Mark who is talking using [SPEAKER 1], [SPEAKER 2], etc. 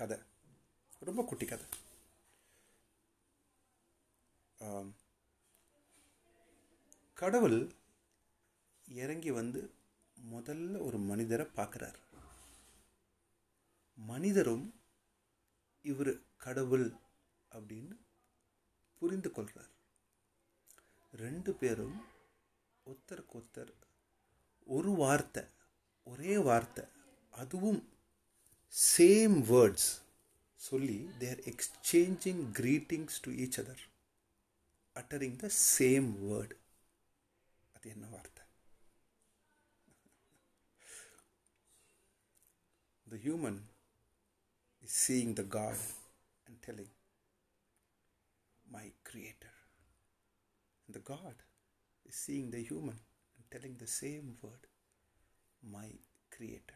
[SPEAKER 1] கதை. ரொம்ப குட்டி கதை. கடவுள் இறங்கி வந்து முதல்ல ஒரு மனிதரை பார்க்குறார். மனிதரும் இவர் கடவுள் அப்படின்னு புரிந்து கொள்கிறார் ரெண்டு பேரும் ஒருத்தருக்கு ஒருத்தர் ஒரு வார்த்தை ஒரே வார்த்தை அதுவும் same words solely they are exchanging greetings to each other uttering the same word. ಅದೇನೋ ಅರ್ಥ the human is seeing the god and telling my creator. And the god is seeing the human and telling the same word my creator.